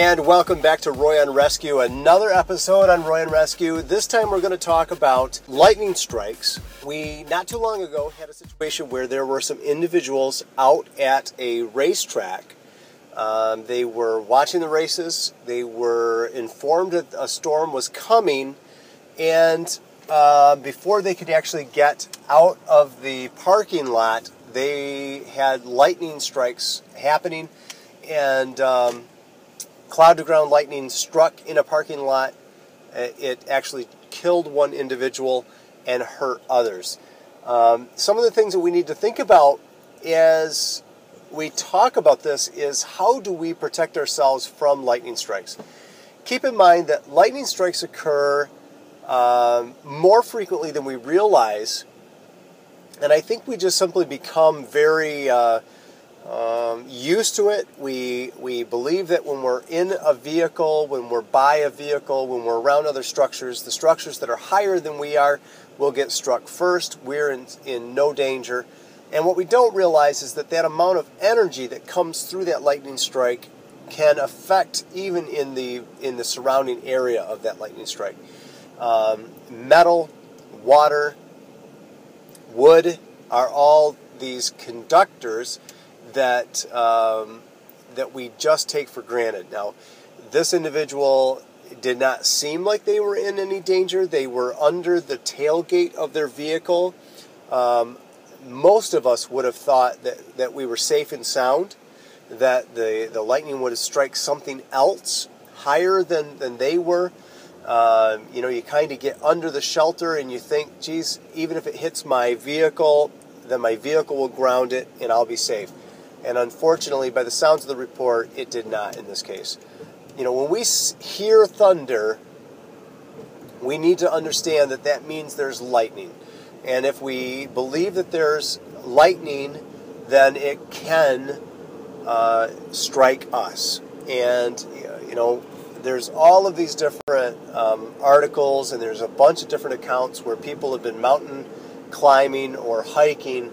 And welcome back to Roy on Rescue, another episode on Roy on Rescue. This time we're going to talk about lightning strikes. We, not too long ago, had a situation where there were some individuals out at a racetrack. Um, they were watching the races, they were informed that a storm was coming, and uh, before they could actually get out of the parking lot, they had lightning strikes happening, and um, cloud to ground lightning struck in a parking lot. Uh, it actually killed one individual and hurt others. Um, some of the things that we need to think about as we talk about this is how do we protect ourselves from lightning strikes? Keep in mind that lightning strikes occur um, more frequently than we realize, and I think we just simply become very uh, um, used to it. We we believe that when we're in a vehicle, when we're by a vehicle, when we're around other structures, the structures that are higher than we are will get struck first. We're in, in no danger. And what we don't realize is that that amount of energy that comes through that lightning strike can affect even in the in the surrounding area of that lightning strike. Um, metal, water, wood are all these conductors that um, that we just take for granted. Now, this individual did not seem like they were in any danger. They were under the tailgate of their vehicle. Um, most of us would have thought that, that we were safe and sound, that the, the lightning would have struck something else higher than, than they were. Uh, you know, you kind of get under the shelter and you think, geez, even if it hits my vehicle, then my vehicle will ground it and I'll be safe. And unfortunately, by the sounds of the report, it did not in this case. You know, when we hear thunder, we need to understand that that means there's lightning. And if we believe that there's lightning, then it can uh, strike us. And, you know, there's all of these different um, articles, and there's a bunch of different accounts where people have been mountain climbing or hiking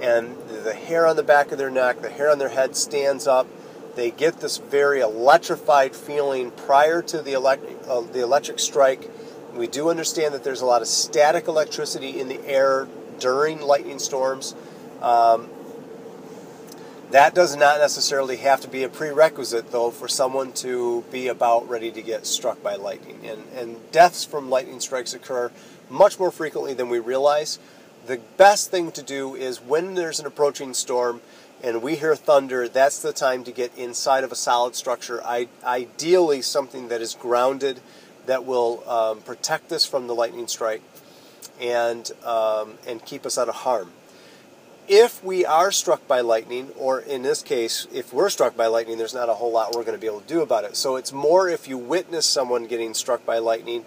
and the hair on the back of their neck, the hair on their head stands up. They get this very electrified feeling prior to the, uh, the electric strike. We do understand that there's a lot of static electricity in the air during lightning storms. Um, that does not necessarily have to be a prerequisite, though, for someone to be about ready to get struck by lightning. And, and deaths from lightning strikes occur much more frequently than we realize the best thing to do is when there's an approaching storm and we hear thunder, that's the time to get inside of a solid structure. I, ideally, something that is grounded that will um, protect us from the lightning strike and um, and keep us out of harm. If we are struck by lightning, or in this case, if we're struck by lightning, there's not a whole lot we're going to be able to do about it. So it's more if you witness someone getting struck by lightning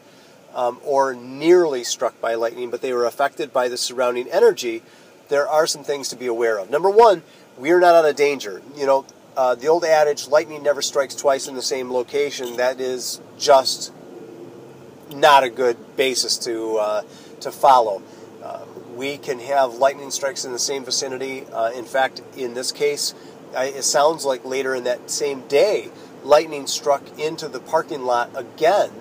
um, or nearly struck by lightning, but they were affected by the surrounding energy, there are some things to be aware of. Number one, we are not out of danger. You know, uh, the old adage, lightning never strikes twice in the same location, that is just not a good basis to, uh, to follow. Uh, we can have lightning strikes in the same vicinity. Uh, in fact, in this case, it sounds like later in that same day, lightning struck into the parking lot again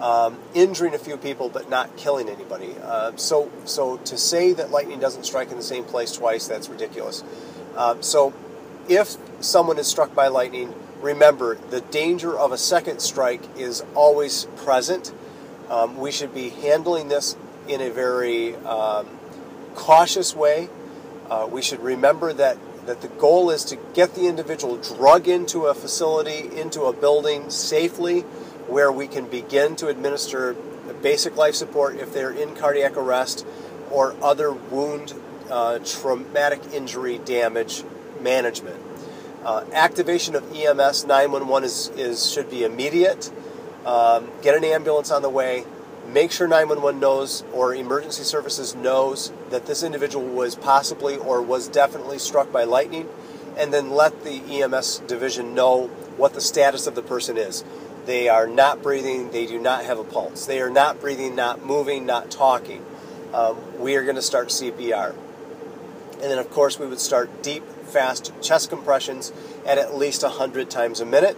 um, injuring a few people but not killing anybody. Uh, so, so to say that lightning doesn't strike in the same place twice, that's ridiculous. Uh, so, if someone is struck by lightning, remember the danger of a second strike is always present. Um, we should be handling this in a very um, cautious way. Uh, we should remember that that the goal is to get the individual drug into a facility, into a building safely where we can begin to administer basic life support if they're in cardiac arrest or other wound, uh, traumatic injury damage management. Uh, activation of EMS 911 is, is should be immediate. Um, get an ambulance on the way. Make sure 911 knows or emergency services knows that this individual was possibly or was definitely struck by lightning, and then let the EMS division know what the status of the person is. They are not breathing. They do not have a pulse. They are not breathing, not moving, not talking. Um, we are going to start CPR. And then, of course, we would start deep, fast chest compressions at at least 100 times a minute.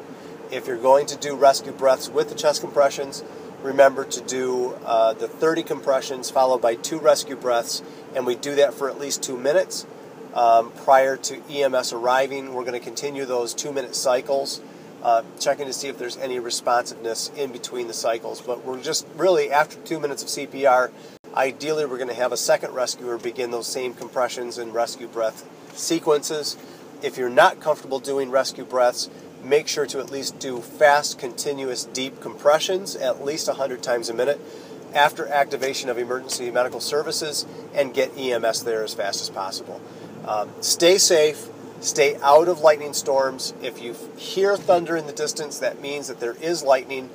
If you're going to do rescue breaths with the chest compressions, remember to do uh, the 30 compressions followed by two rescue breaths, and we do that for at least two minutes um, prior to EMS arriving. We're going to continue those two minute cycles, uh, checking to see if there's any responsiveness in between the cycles. But we're just really, after two minutes of CPR, ideally we're going to have a second rescuer begin those same compressions and rescue breath sequences. If you're not comfortable doing rescue breaths, make sure to at least do fast, continuous, deep compressions at least 100 times a minute after activation of emergency medical services and get EMS there as fast as possible. Um, stay safe, stay out of lightning storms. If you hear thunder in the distance, that means that there is lightning,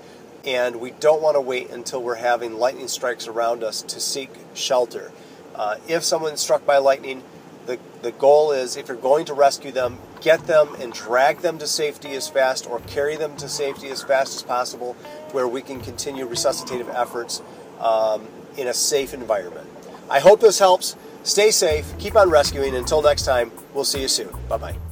and we don't want to wait until we're having lightning strikes around us to seek shelter. Uh, if someone's struck by lightning, the, the goal is if you're going to rescue them, get them and drag them to safety as fast or carry them to safety as fast as possible where we can continue resuscitative efforts um, in a safe environment. I hope this helps. Stay safe, keep on rescuing. Until next time, we'll see you soon. Bye bye.